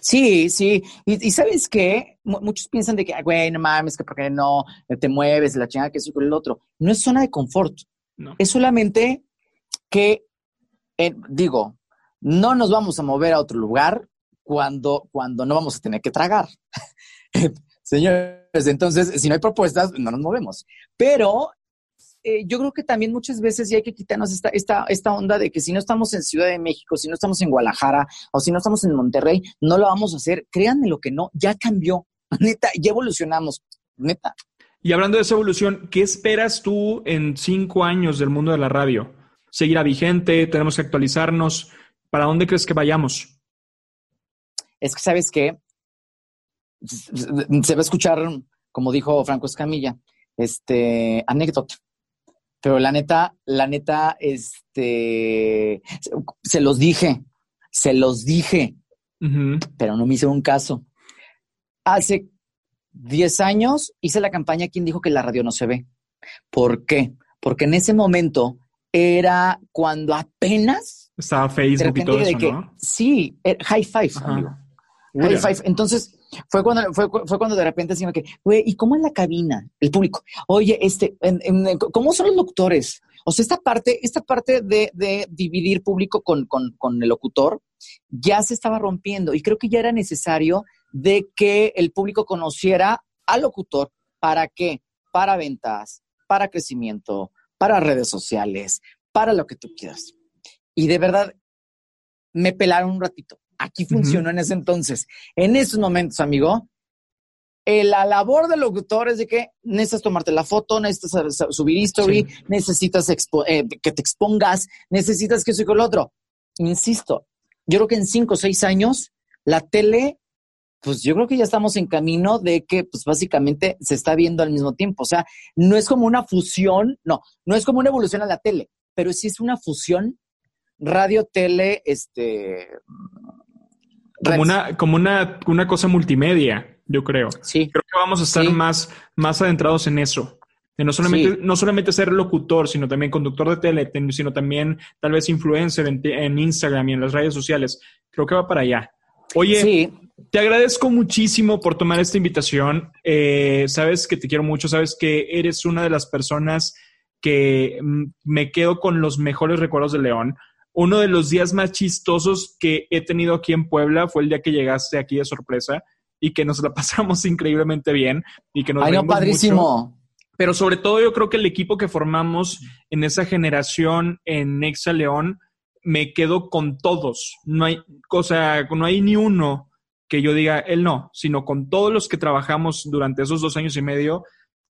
Sí, sí. Y, sabes qué? muchos piensan de que, güey, no mames, que porque no te mueves, la chingada que eso con el otro. No es zona de confort. Es solamente que, eh, digo, no nos vamos a mover a otro lugar cuando, cuando no vamos a tener que tragar. Señores, entonces, si no hay propuestas, no nos movemos. Pero eh, yo creo que también muchas veces ya hay que quitarnos esta, esta, esta onda de que si no estamos en Ciudad de México, si no estamos en Guadalajara o si no estamos en Monterrey, no lo vamos a hacer. Créanme lo que no, ya cambió. Neta, ya evolucionamos. Neta. Y hablando de esa evolución, ¿qué esperas tú en cinco años del mundo de la radio? ¿Seguirá vigente? ¿Tenemos que actualizarnos? ¿Para dónde crees que vayamos? Es que, ¿sabes qué? Se va a escuchar, como dijo Franco Escamilla, este, anécdota. Pero la neta, la neta, este, se los dije, se los dije, pero no me hicieron caso. Hace 10 años hice la campaña ¿Quién dijo que la radio no se ve? ¿Por qué? Porque en ese momento era cuando apenas... Estaba Facebook y todo eso, ¿no? Sí, eh, high five, amigo. High five. Entonces, fue cuando, fue, fue cuando de repente decían que, güey, ¿y cómo es la cabina? El público. Oye, este, ¿cómo son los locutores? O sea, esta parte, esta parte de, de dividir público con, con, con, el locutor ya se estaba rompiendo y creo que ya era necesario de que el público conociera al locutor. ¿Para qué? Para ventas, para crecimiento, para redes sociales, para lo que tú quieras. Y de verdad, me pelaron un ratito. Aquí funcionó en ese entonces. En esos momentos, amigo, eh, la labor del locutor es de que necesitas tomarte la foto, necesitas subir history, necesitas eh, que te expongas, necesitas que eso y con lo otro. Insisto, yo creo que en cinco o seis años la tele, pues yo creo que ya estamos en camino de que, pues básicamente se está viendo al mismo tiempo. O sea, no es como una fusión, no, no es como una evolución a la tele, pero sí es una fusión radio, tele, este, como una, como una, una cosa multimedia, yo creo. Sí. Creo que vamos a estar más, más adentrados en eso. no solamente, no solamente ser locutor, sino también conductor de tele, sino también tal vez influencer en, Instagram y en las redes sociales. Creo que va para allá. Oye, te agradezco muchísimo por tomar esta invitación. Eh, sabes que te quiero mucho, sabes que eres una de las personas que mm, me quedo con los mejores recuerdos de León uno de los días más chistosos que he tenido aquí en Puebla fue el día que llegaste aquí de sorpresa y que nos la pasamos increíblemente bien y que nos Ay, no, padrísimo. Pero sobre todo yo creo que el equipo que formamos en esa generación en Nexa León me quedo con todos. No hay cosa, no hay ni uno que yo diga él no, sino con todos los que trabajamos durante esos dos años y medio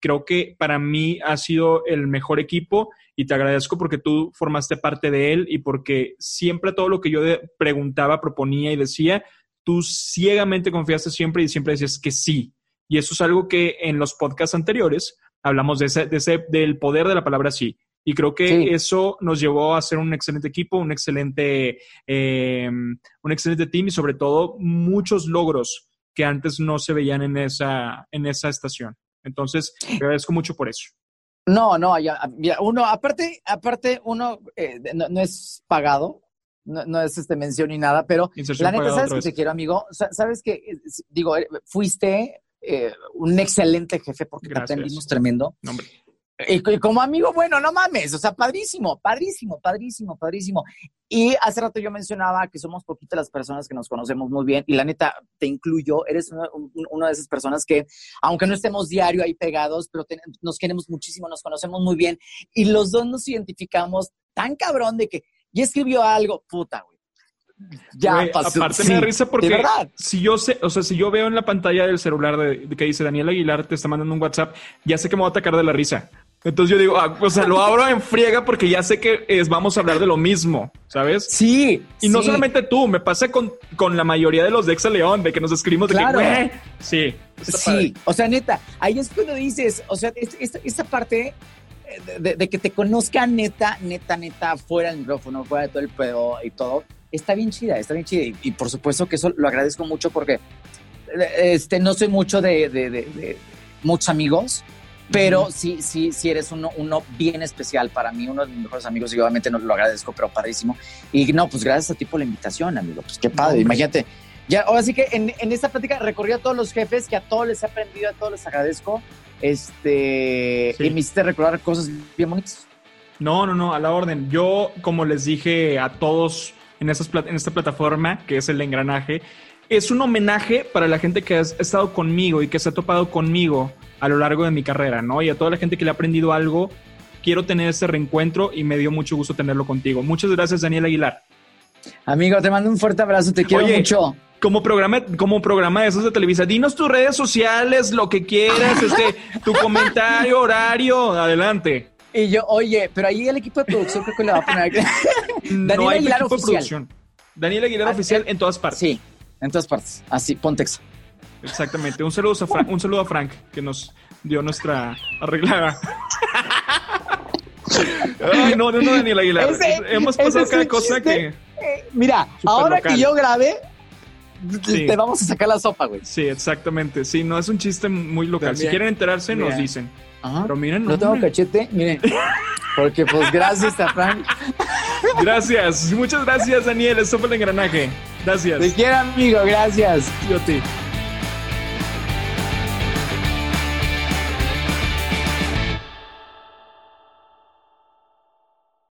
creo que para mí ha sido el mejor equipo y te agradezco porque tú formaste parte de él y porque siempre todo lo que yo preguntaba, proponía y decía, tú ciegamente confiaste siempre y siempre decías que sí. Y eso es algo que en los podcasts anteriores hablamos de ese, de ese del poder de la palabra sí. Y creo que eso nos llevó a ser un excelente equipo, un excelente, eh, un excelente team y sobre todo muchos logros que antes no se veían en esa, en esa estación. Entonces, te agradezco mucho por eso. No, no, ya, uno, aparte, aparte, uno eh, no, es pagado, no, es este mención ni nada, pero la neta, ¿sabes que te quiero, amigo? Sabes que, eh, digo, fuiste un excelente jefe porque te atendimos tremendo. Y, como amigo, bueno, no mames, o sea, padrísimo, padrísimo, padrísimo, padrísimo. Y hace rato yo mencionaba que somos poquitas las personas que nos conocemos muy bien y la neta, te incluyo, eres una, de esas personas que, aunque no estemos diario ahí pegados, pero nos queremos muchísimo, nos conocemos muy bien y los dos nos identificamos tan cabrón de que ya escribió algo, puta, güey. Ya pasó. Aparte me da risa porque si yo sé, o sea, si yo veo en la pantalla del celular de, que dice Daniel Aguilar te está mandando un WhatsApp, ya sé que me voy a atacar de la risa. Entonces yo digo, ah, o sea, lo abro en friega porque ya sé que es, vamos a hablar de lo mismo, ¿sabes? Sí. Y no solamente tú, me pasa con, con la mayoría de los de Exa León, de que nos escribimos de que, sí. Sí, o sea, neta, ahí es cuando dices, o sea, esta, parte eh, de, que te conozca neta, neta, neta, fuera del micrófono, fuera de todo el pedo y todo, está bien chida, está bien chida. Y, por supuesto que eso lo agradezco mucho porque eh, este, no soy mucho de, de muchos amigos, pero sí, sí, sí eres uno, uno bien especial para mí, uno de mis mejores amigos y obviamente no lo agradezco, pero padrísimo. Y no, pues gracias a ti por la invitación, amigo. Pues qué padre, imagínate. Ya, ahora sí que en, en, esta plática recorrí a todos los jefes, que a todos les he aprendido, a todos les agradezco. Este, y me hiciste recordar cosas bien bonitas. No, no, no, a la orden. Yo, como les dije a todos en, esas, en esta plataforma, que es el engranaje, es un homenaje para la gente que ha estado conmigo y que se ha topado conmigo a lo largo de mi carrera, ¿no? Y a toda la gente que le ha aprendido algo, quiero tener ese reencuentro y me dio mucho gusto tenerlo contigo. Muchas gracias, Daniel Aguilar. Amigo, te mando un fuerte abrazo, te quiero mucho. Como programa, como programa de esos de Televisa, dinos tus redes sociales, lo que quieras, este, tu comentario, horario, adelante. Y yo, oye, pero ahí el equipo de producción creo que le va a poner. Daniel no hay Aguilar equipo oficial. De producción. Daniel Aguilar ah, oficial en todas partes. Sí, en todas partes. Así, Pontex. Exactamente. Un saludo a Frank, un saludo a Frank que nos dio nuestra arreglada. Ay, no, no, no, Daniel Aguilar. Hemos pasado cada cosa que. Eh, mira, ahora que yo grabé, te vamos a sacar la sopa, güey. Sí, exactamente. Sí, no es un chiste muy local. Si quieren enterarse, nos dicen. Pero miren, no, tengo cachete, miren. Porque pues gracias a Frank. Gracias, muchas gracias Daniel, eso fue el engranaje. Gracias. Te quiero amigo, gracias. Yo te.